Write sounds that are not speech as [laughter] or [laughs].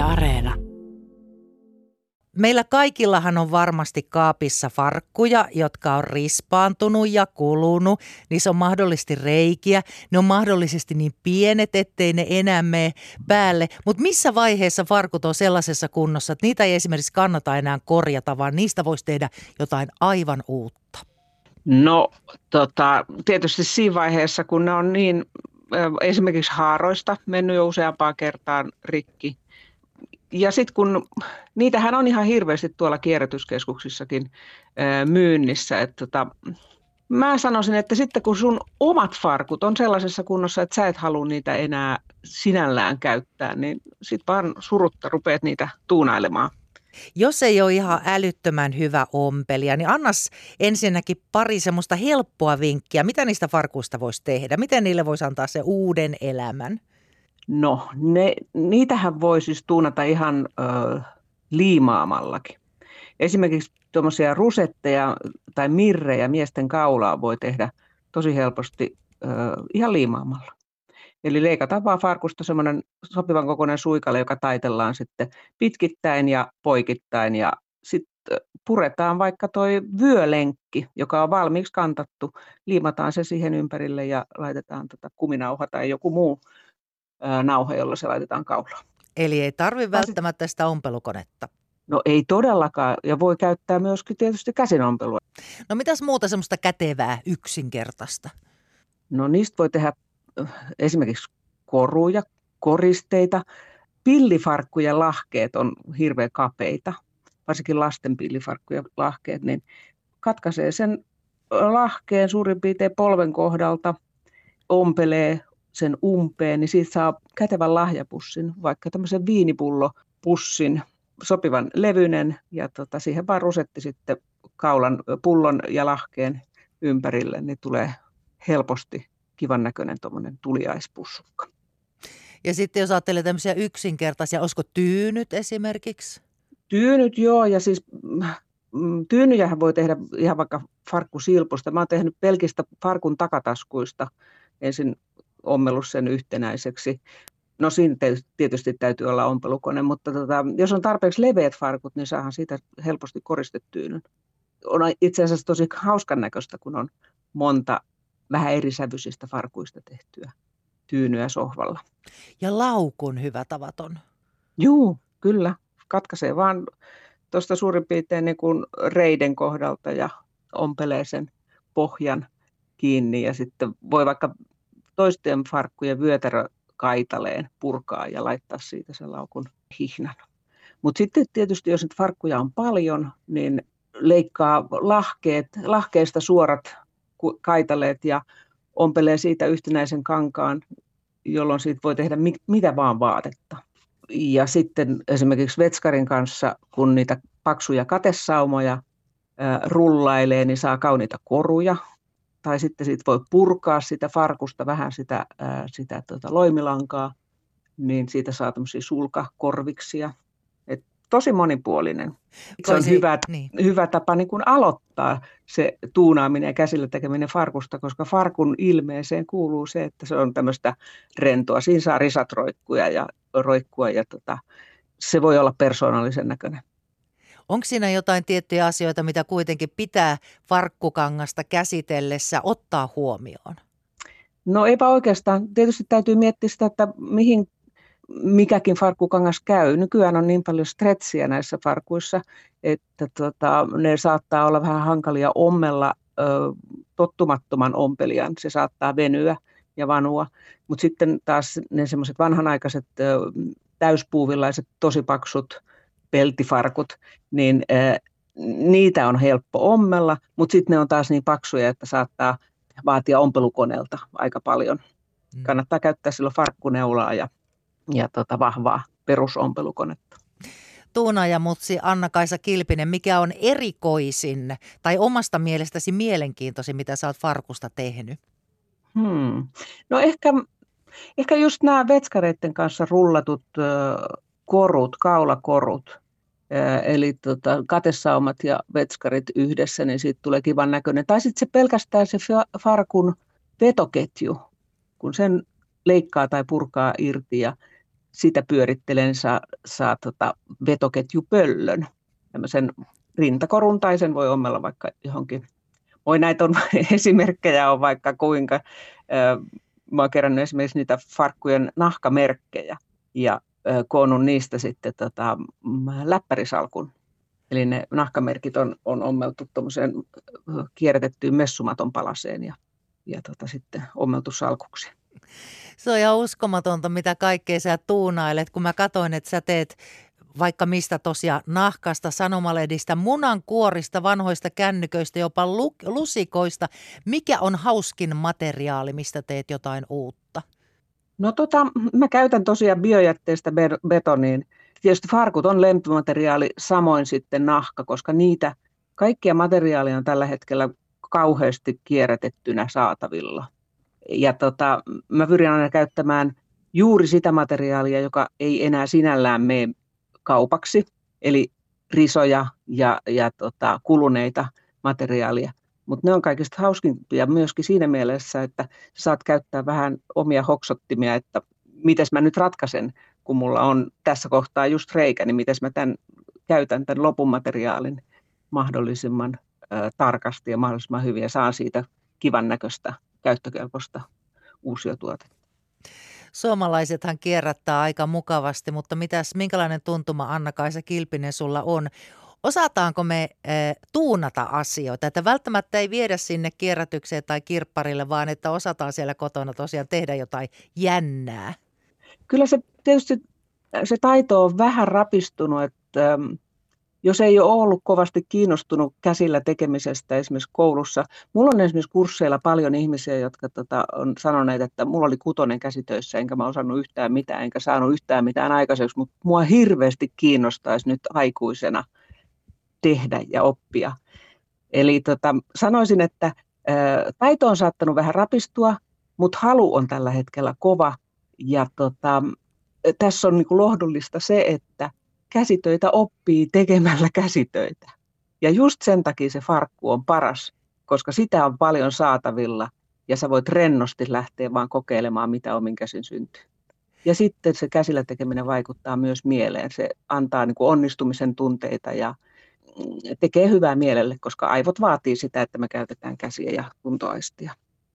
Yle Areena. Meillä kaikillahan on varmasti kaapissa farkkuja, jotka on rispaantunut ja kulunut. Niissä on mahdollisesti reikiä. Ne on mahdollisesti niin pienet, ettei ne enää mene päälle. Mutta missä vaiheessa farkut on sellaisessa kunnossa, että niitä ei esimerkiksi kannata enää korjata, vaan niistä voisi tehdä jotain aivan uutta? No tota, tietysti siinä vaiheessa, kun ne on niin esimerkiksi haaroista mennyt jo useampaan kertaan rikki. Ja sitten kun niitähän on ihan hirveästi tuolla kierrätyskeskuksissakin myynnissä, että tota, mä sanoisin, että sitten kun sun omat farkut on sellaisessa kunnossa, että sä et halua niitä enää sinällään käyttää, niin sit vaan surutta rupeat niitä tuunailemaan. Jos ei ole ihan älyttömän hyvä ompelija, niin annas ensinnäkin pari semmoista helppoa vinkkiä. Mitä niistä farkuista voisi tehdä? Miten niille voisi antaa se uuden elämän? No, ne, niitähän voi siis tuunata ihan ö, liimaamallakin. Esimerkiksi tuommoisia rusetteja tai mirrejä miesten kaulaa voi tehdä tosi helposti ö, ihan liimaamalla. Eli leikataan vaan farkusta semmoinen sopivan kokoinen suikale, joka taitellaan sitten pitkittäin ja poikittain ja sitten puretaan vaikka toi vyölenkki, joka on valmiiksi kantattu, liimataan se siihen ympärille ja laitetaan tota kuminauha tai joku muu nauha, jolla se laitetaan kaulaan. Eli ei tarvi välttämättä sitä ompelukonetta. No ei todellakaan, ja voi käyttää myöskin tietysti käsinompelua. No mitäs muuta semmoista kätevää, yksinkertaista? No niistä voi tehdä esimerkiksi koruja, koristeita. Pillifarkkujen lahkeet on hirveän kapeita, varsinkin lasten pillifarkkujen lahkeet, niin katkaisee sen lahkeen suurin piirtein polven kohdalta, ompelee sen umpeen, niin siitä saa kätevän lahjapussin, vaikka tämmöisen viinipullopussin, sopivan levyinen, ja tota, siihen vaan rusetti sitten kaulan, pullon ja lahkeen ympärille, niin tulee helposti kivan näköinen tuommoinen tuliaispussukka. Ja sitten jos ajattelee tämmöisiä yksinkertaisia, olisiko tyynyt esimerkiksi? Tyynyt joo, ja siis mm, tyynyjähän voi tehdä ihan vaikka farkkusilpusta. Mä oon tehnyt pelkistä farkun takataskuista ensin ommellut sen yhtenäiseksi. No siinä tietysti täytyy olla ompelukone, mutta tota, jos on tarpeeksi leveät farkut, niin saahan siitä helposti koristetyynyn. On itse asiassa tosi hauskan näköistä, kun on monta vähän erisävyisistä farkuista tehtyä tyynyä sohvalla. Ja laukun hyvä tavaton. Juu, kyllä. Katkaisee vaan tuosta suurin piirtein niin kuin reiden kohdalta ja ompelee sen pohjan kiinni ja sitten voi vaikka toisten farkkujen vyötärö kaitaleen purkaa ja laittaa siitä sen laukun hihnan. Mutta sitten tietysti, jos nyt farkkuja on paljon, niin leikkaa lahkeet, lahkeista suorat kaitaleet ja ompelee siitä yhtenäisen kankaan, jolloin siitä voi tehdä mitä vaan vaatetta. Ja sitten esimerkiksi vetskarin kanssa, kun niitä paksuja katesaumoja rullailee, niin saa kauniita koruja. Tai sitten siitä voi purkaa sitä farkusta vähän sitä, sitä tuota loimilankaa, niin siitä saa tämmöisiä sulkakorviksia tosi monipuolinen. Se on hyvä, niin. hyvä tapa niin kuin aloittaa se tuunaaminen ja käsillä tekeminen farkusta, koska farkun ilmeeseen kuuluu se, että se on tämmöistä rentoa. Siinä saa risat roikkuja ja roikkua ja tota, se voi olla persoonallisen näköinen. Onko siinä jotain tiettyjä asioita, mitä kuitenkin pitää farkkukangasta käsitellessä ottaa huomioon? No eipä oikeastaan. Tietysti täytyy miettiä sitä, että mihin mikäkin farkkukangas käy. Nykyään on niin paljon stretsiä näissä farkuissa, että tota, ne saattaa olla vähän hankalia ommella ö, tottumattoman ompelijan. Se saattaa venyä ja vanua. Mutta sitten taas ne semmoiset vanhanaikaiset ö, täyspuuvillaiset, tosi paksut peltifarkut, niin ö, niitä on helppo ommella, mutta sitten ne on taas niin paksuja, että saattaa vaatia ompelukoneelta aika paljon. Mm. Kannattaa käyttää silloin farkkuneulaa ja ja tota vahvaa perusompelukonetta. Tuuna ja Mutsi Anna-Kaisa Kilpinen, mikä on erikoisin tai omasta mielestäsi mielenkiintoisin, mitä sä oot Farkusta tehnyt? Hmm. No ehkä, ehkä just nämä vetskareiden kanssa rullatut korut, kaulakorut, eli tota, katesaumat ja vetskarit yhdessä, niin siitä tulee kivan näköinen. Tai sitten se pelkästään se farkun vetoketju, kun sen leikkaa tai purkaa irti ja sitä pyörittelen saa, saa tota vetoketjupöllön, tämmöisen rintakorun tai sen voi ommella vaikka johonkin. Voi näitä on [laughs] esimerkkejä on vaikka kuinka. Mä oon kerännyt esimerkiksi niitä farkkujen nahkamerkkejä ja koonnut niistä sitten tota, läppärisalkun. Eli ne nahkamerkit on, on ommeltu tuommoiseen kierrätettyyn messumaton palaseen ja, ja tota, sitten ommeltu salkuksi. Se on ihan uskomatonta, mitä kaikkea sä tuunailet, kun mä katoin, että sä teet vaikka mistä tosiaan nahkasta, sanomaledistä, munankuorista, vanhoista kännyköistä, jopa lusikoista. Mikä on hauskin materiaali, mistä teet jotain uutta? No tota, mä käytän tosiaan biojätteestä betoniin. Tietysti farkut on lempimateriaali, samoin sitten nahka, koska niitä kaikkia materiaaleja on tällä hetkellä kauheasti kierrätettynä saatavilla. Ja tota, mä pyrin aina käyttämään juuri sitä materiaalia, joka ei enää sinällään mene kaupaksi, eli risoja ja, ja tota, kuluneita materiaalia. Mutta ne on kaikista hauskimpia myöskin siinä mielessä, että saat käyttää vähän omia hoksottimia, että miten mä nyt ratkaisen, kun mulla on tässä kohtaa just reikä, niin miten mä tämän, käytän tämän lopun materiaalin mahdollisimman ä, tarkasti ja mahdollisimman hyvin ja saan siitä kivan näköistä käyttökelpoista uusiotuotetta. Suomalaisethan kierrättää aika mukavasti, mutta mitäs, minkälainen tuntuma Anna-Kaisa Kilpinen sulla on? Osataanko me e, tuunata asioita, että välttämättä ei viedä sinne kierrätykseen tai kirpparille, vaan että osataan siellä kotona tosiaan tehdä jotain jännää? Kyllä se tietysti se taito on vähän rapistunut, että jos ei ole ollut kovasti kiinnostunut käsillä tekemisestä esimerkiksi koulussa. Mulla on esimerkiksi kursseilla paljon ihmisiä, jotka tota, on sanoneet, että mulla oli kutonen käsitöissä, enkä mä osannut yhtään mitään, enkä saanut yhtään mitään aikaiseksi, mutta mua hirveästi kiinnostaisi nyt aikuisena tehdä ja oppia. Eli tota, sanoisin, että ä, taito on saattanut vähän rapistua, mutta halu on tällä hetkellä kova. Ja tota, tässä on niin lohdullista se, että käsitöitä oppii tekemällä käsitöitä. Ja just sen takia se farkku on paras, koska sitä on paljon saatavilla ja sä voit rennosti lähteä vaan kokeilemaan, mitä omin käsin syntyy. Ja sitten se käsillä tekeminen vaikuttaa myös mieleen. Se antaa niin onnistumisen tunteita ja tekee hyvää mielelle, koska aivot vaatii sitä, että me käytetään käsiä ja kuntoaistia.